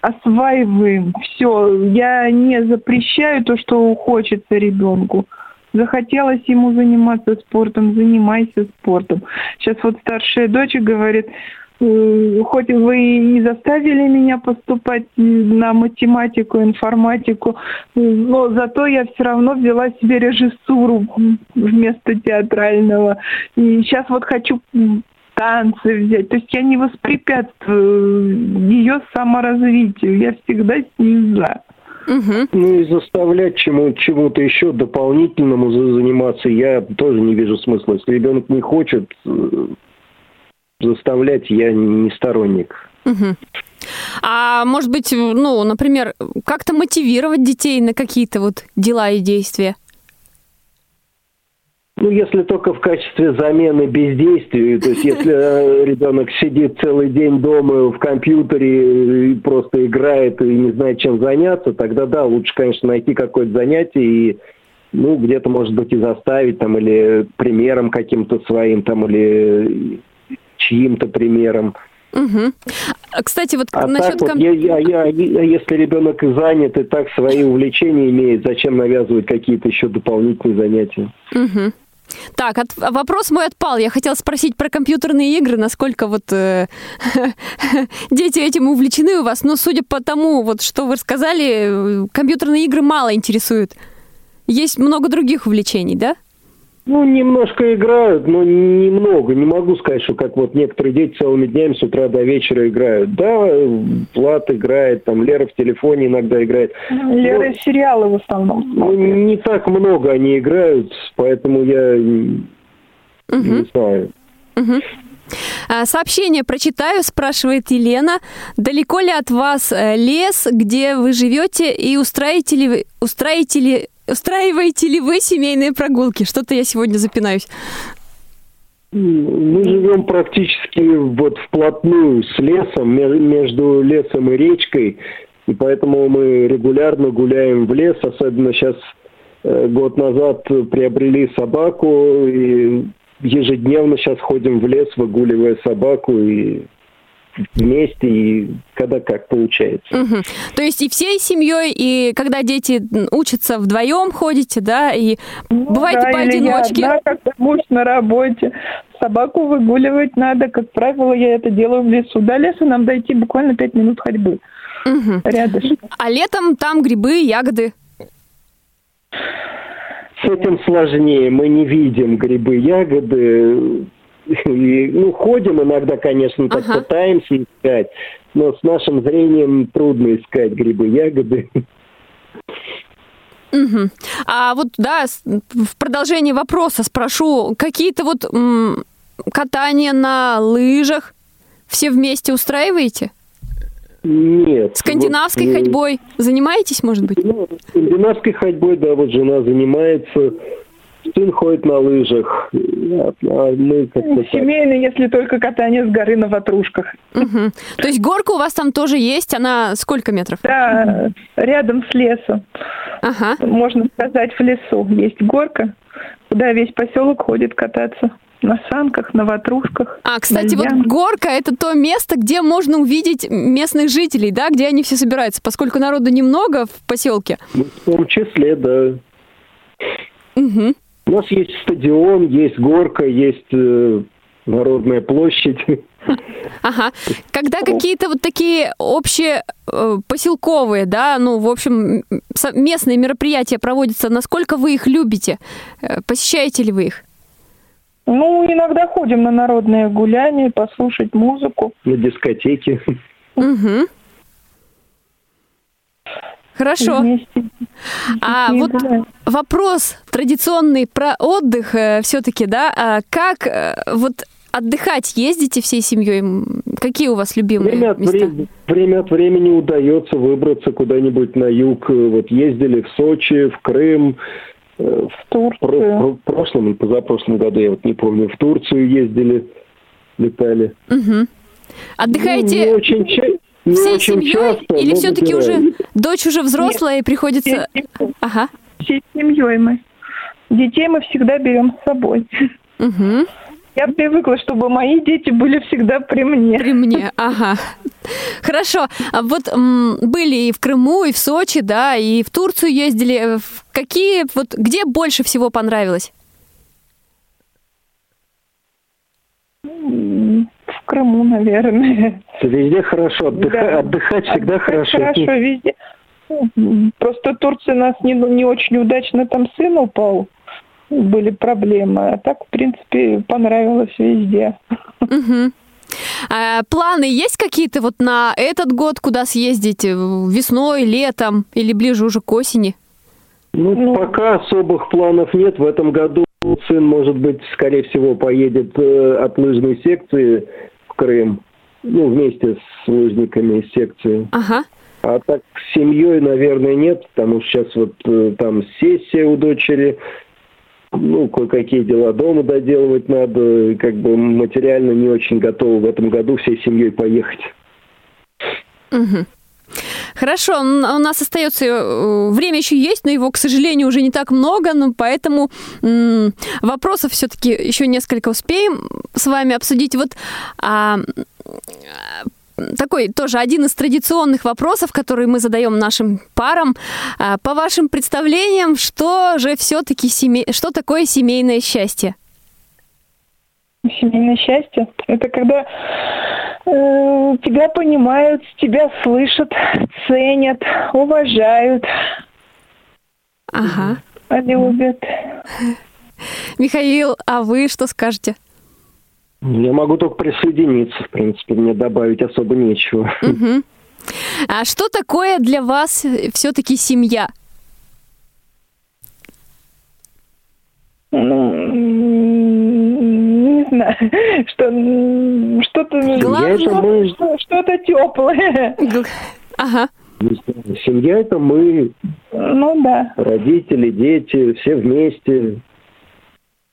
осваиваем все. Я не запрещаю то, что хочется ребенку. Захотелось ему заниматься спортом, занимайся спортом. Сейчас вот старшая дочь говорит, хоть вы и заставили меня поступать на математику, информатику, но зато я все равно взяла себе режиссуру вместо театрального. И сейчас вот хочу танцы взять. То есть я не воспрепятствую ее саморазвитию. Я всегда с ней за. Угу. Ну и заставлять чему, чему-то еще дополнительному заниматься я тоже не вижу смысла. Если ребенок не хочет, заставлять я не сторонник. Угу. А может быть, ну, например, как-то мотивировать детей на какие-то вот дела и действия? Ну, если только в качестве замены бездействию, то есть если э, ребенок сидит целый день дома в компьютере и просто играет и не знает, чем заняться, тогда да, лучше, конечно, найти какое-то занятие и ну, где-то, может быть, и заставить там, или примером каким-то своим, там, или чьим-то примером. Угу. Кстати, вот а насчет... Так вот, я, я, я, если ребенок занят и так свои увлечения имеет, зачем навязывать какие-то еще дополнительные занятия? Угу. Так, от, вопрос мой отпал. Я хотела спросить про компьютерные игры, насколько вот э, дети этим увлечены у вас. Но судя по тому, вот что вы сказали, компьютерные игры мало интересуют. Есть много других увлечений, да? Ну, немножко играют, но немного. Не могу сказать, что как вот некоторые дети целыми днями с утра до вечера играют. Да, Влад играет, там Лера в телефоне иногда играет. Лера но, сериалы в основном Ну, не так много они играют, поэтому я угу. не знаю. Угу. Сообщение прочитаю, спрашивает Елена. Далеко ли от вас э, лес, где вы живете, и устраиваете ли, устраиваете ли устраиваете ли вы семейные прогулки? Что-то я сегодня запинаюсь. Мы живем практически вот вплотную с лесом, между лесом и речкой, и поэтому мы регулярно гуляем в лес, особенно сейчас э, год назад приобрели собаку, и ежедневно сейчас ходим в лес, выгуливая собаку, и вместе и когда как получается. Угу. То есть и всей семьей, и когда дети учатся вдвоем ходите, да, и ну, бываете да, поодиночке? Одна, когда муж на работе. Собаку выгуливать надо, как правило, я это делаю в лесу. До леса нам дойти буквально пять минут ходьбы. Угу. Рядышком. А летом там грибы, ягоды? С этим сложнее. Мы не видим грибы, ягоды. И, ну, ходим иногда, конечно, так ага. пытаемся искать, но с нашим зрением трудно искать грибы, ягоды. Угу. А вот, да, в продолжении вопроса спрошу, какие-то вот м- катания на лыжах все вместе устраиваете? Нет. Скандинавской вот, ходьбой занимаетесь, может быть? Ну, скандинавской ходьбой, да, вот жена занимается. Сын ходит на лыжах, а, мы как-то Семейный, если только катание с горы на ватрушках. Угу. То есть горка у вас там тоже есть? Она сколько метров? Да, рядом с лесом. Ага. Можно сказать, в лесу есть горка, куда весь поселок ходит кататься на санках, на ватрушках. А, кстати, вот горка это то место, где можно увидеть местных жителей, да, где они все собираются, поскольку народу немного в поселке. Ну, в том числе, да. Угу. У нас есть стадион, есть горка, есть э, Народная площадь. Ага. Когда какие-то вот такие общие э, поселковые, да, ну, в общем, местные мероприятия проводятся, насколько вы их любите? Э, посещаете ли вы их? Ну, иногда ходим на народные гуляния, послушать музыку. На дискотеке. Угу. Хорошо. А вот вопрос традиционный про отдых э, все-таки, да? А как э, вот отдыхать ездите всей семьей? Какие у вас любимые время от места? Времени, время от времени удается выбраться куда-нибудь на юг. Вот ездили в Сочи, в Крым, э, в Турцию. В прошлом и позапрошлом году, я вот не помню, в Турцию ездили, летали. Угу. Отдыхаете? Ну, не очень, не всей очень семьей? Часто, Или все-таки уже дочь уже взрослая Нет, и приходится... Всей, ага. всей семьей мы. Детей мы всегда берем с собой. Угу. Я привыкла, чтобы мои дети были всегда при мне. При мне, ага. Хорошо. А вот м, были и в Крыму, и в Сочи, да, и в Турцию ездили. Какие, вот где больше всего понравилось? В Крыму, наверное. Везде хорошо, отдыха... да. отдыхать всегда отдыхать хорошо. Хорошо, везде. Просто Турция нас не, не очень удачно там сын упал. Были проблемы. А так, в принципе, понравилось везде. Угу. А, планы есть какие-то вот на этот год, куда съездить? Весной, летом или ближе уже к осени? Ну, ну, пока особых планов нет. В этом году сын, может быть, скорее всего, поедет э, от лыжной секции в Крым. Ну, вместе с лыжниками из секции. Ага. А так с семьей, наверное, нет, потому что сейчас вот э, там сессия у дочери, ну, кое-какие дела дома доделывать надо, как бы материально не очень готовы в этом году всей семьей поехать. Угу. Хорошо, у нас остается э, время еще есть, но его, к сожалению, уже не так много, но поэтому м- вопросов все-таки еще несколько успеем с вами обсудить. Вот а, такой тоже один из традиционных вопросов, которые мы задаем нашим парам. А, по вашим представлениям, что же все-таки семей... что такое семейное счастье? Семейное счастье – это когда тебя понимают, тебя слышат, ценят, уважают. Ага. Любят. Михаил, а вы что скажете? Я могу только присоединиться, в принципе, мне добавить особо нечего. Угу. А что такое для вас все-таки семья? Ну, знаю, что что-то Главное... что-то теплое. Ага. Семья это мы. Ну да. Родители, дети, все вместе.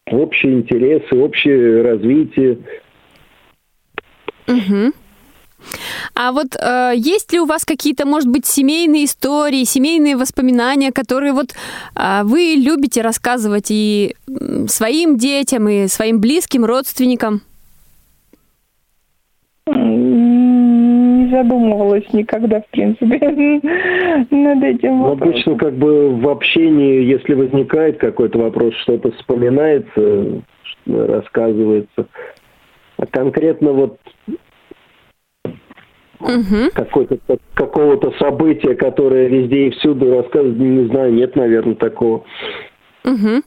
Общие интересы, общее развитие. Угу. А вот э, есть ли у вас какие-то, может быть, семейные истории, семейные воспоминания, которые вот э, вы любите рассказывать и своим детям, и своим близким родственникам? Не задумывалась никогда, в принципе, над этим вопросом. Обычно как бы в общении, если возникает какой-то вопрос, что-то вспоминается, рассказывается. А конкретно вот угу. какой-то, какого-то события, которое везде и всюду рассказывают, не знаю, нет, наверное, такого. Угу.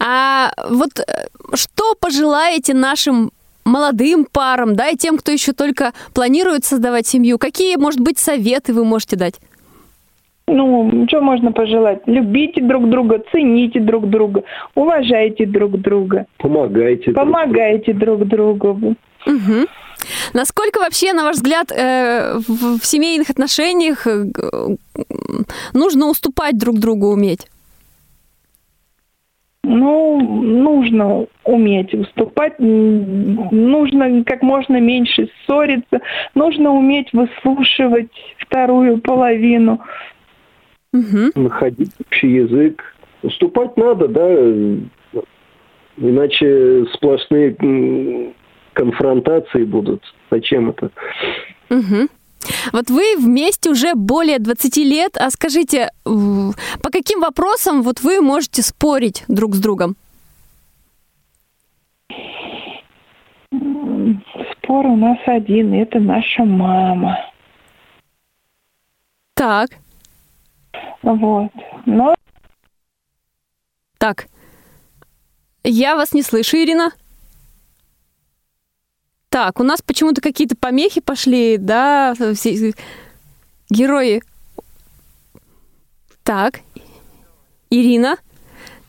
А вот э, что пожелаете нашим молодым парам, да, и тем, кто еще только планирует создавать семью? Какие, может быть, советы вы можете дать? Ну, что можно пожелать? Любите друг друга, цените друг друга, уважайте друг друга. Помогайте. Помогайте друг другу. Угу. Насколько вообще, на ваш взгляд, э, в, в семейных отношениях э, нужно уступать друг другу уметь? Ну, нужно уметь уступать, нужно как можно меньше ссориться, нужно уметь выслушивать вторую половину. Угу. Находить общий язык. Уступать надо, да, иначе сплошные конфронтации будут. Зачем это? Угу. Вот вы вместе уже более 20 лет, а скажите, по каким вопросам вот вы можете спорить друг с другом? Спор у нас один, это наша мама. Так. Вот. Но... Так. Я вас не слышу, Ирина. Так, у нас почему-то какие-то помехи пошли, да, все герои. Так, Ирина.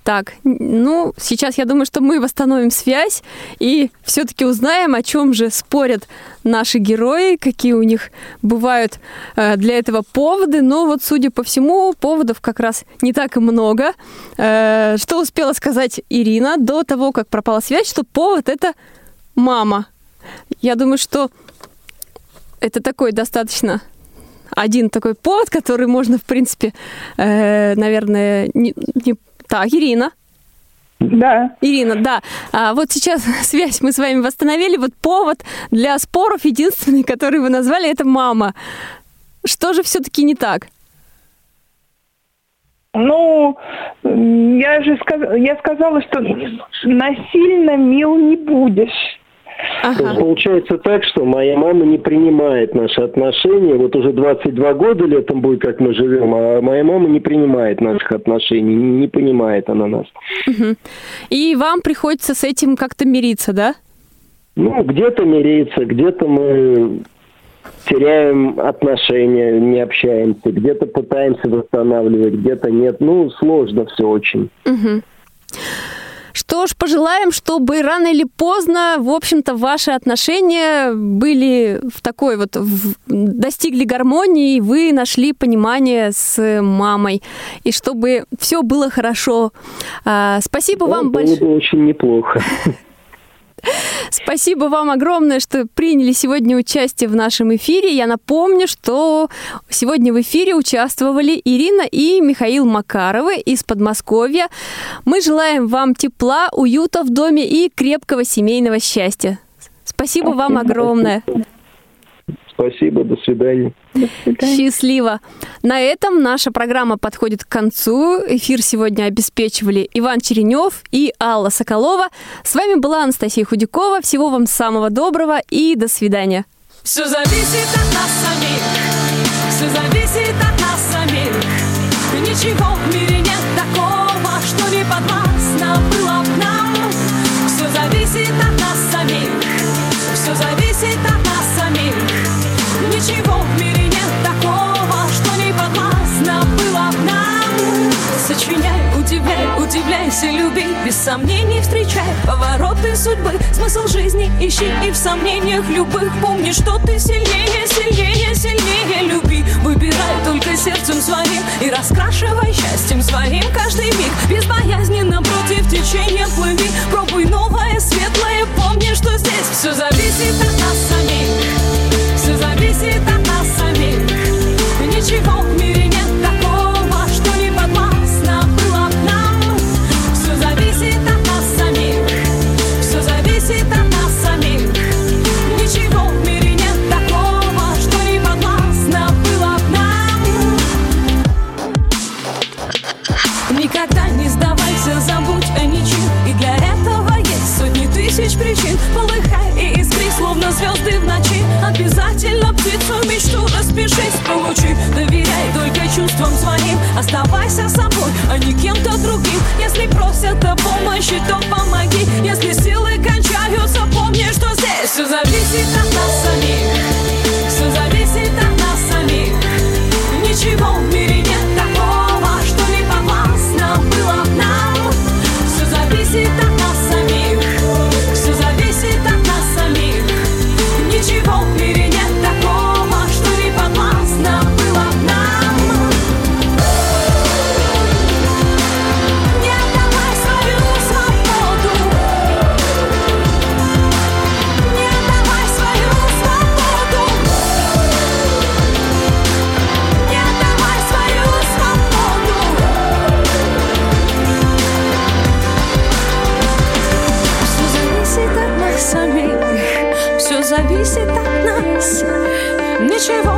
Так, ну, сейчас я думаю, что мы восстановим связь и все-таки узнаем, о чем же спорят наши герои, какие у них бывают э, для этого поводы. Но вот, судя по всему, поводов как раз не так и много. Э, что успела сказать Ирина до того, как пропала связь, что повод это мама. Я думаю, что это такой достаточно один такой повод, который можно, в принципе, э, наверное, не, не... Так, Ирина. Да. Ирина, да. А вот сейчас связь мы с вами восстановили. Вот повод для споров единственный, который вы назвали, это мама. Что же все-таки не так? Ну, я же сказ... я сказала, что насильно мил не будешь. Ага. Получается так, что моя мама не принимает наши отношения. Вот уже 22 года летом будет, как мы живем, а моя мама не принимает наших отношений, не понимает она нас. Угу. И вам приходится с этим как-то мириться, да? Ну, где-то мириться, где-то мы теряем отношения, не общаемся, где-то пытаемся восстанавливать, где-то нет. Ну, сложно все очень. Угу. Что ж, пожелаем, чтобы рано или поздно, в общем-то, ваши отношения были в такой вот, в, достигли гармонии, и вы нашли понимание с мамой, и чтобы все было хорошо. А, спасибо да, вам большое. Было бы очень неплохо. Спасибо вам огромное, что приняли сегодня участие в нашем эфире. Я напомню, что сегодня в эфире участвовали Ирина и Михаил Макаровы из Подмосковья. Мы желаем вам тепла, уюта в доме и крепкого семейного счастья. Спасибо вам огромное. Спасибо, до свидания. До свидания. Счастливо. На этом наша программа подходит к концу. Эфир сегодня обеспечивали Иван Черенев и Алла Соколова. С вами была Анастасия Худякова. Всего вам самого доброго и до свидания. Все зависит от нас самих, все зависит от нас самих. Ничего в мире удивляйся, люби Без сомнений встречай повороты судьбы Смысл жизни ищи и в сомнениях любых. Помни, что ты сильнее, сильнее, сильнее. Люби, выбирай только сердцем своим И раскрашивай счастьем своим каждый миг. Безбоязненно против течения плыви. Пробуй новое, светлое, помни, что здесь Все зависит от нас самих. Все зависит от нас самих. Ничего в мире распишись, получи. Доверяй только чувствам своим. Оставайся собой, а не кем-то другим. Если просят о помощи, то помоги. Если силы кончаются, помни, что здесь Все зависит от нас самих. Все зависит от нас самих. Ничего в мире зависит от нас. Ничего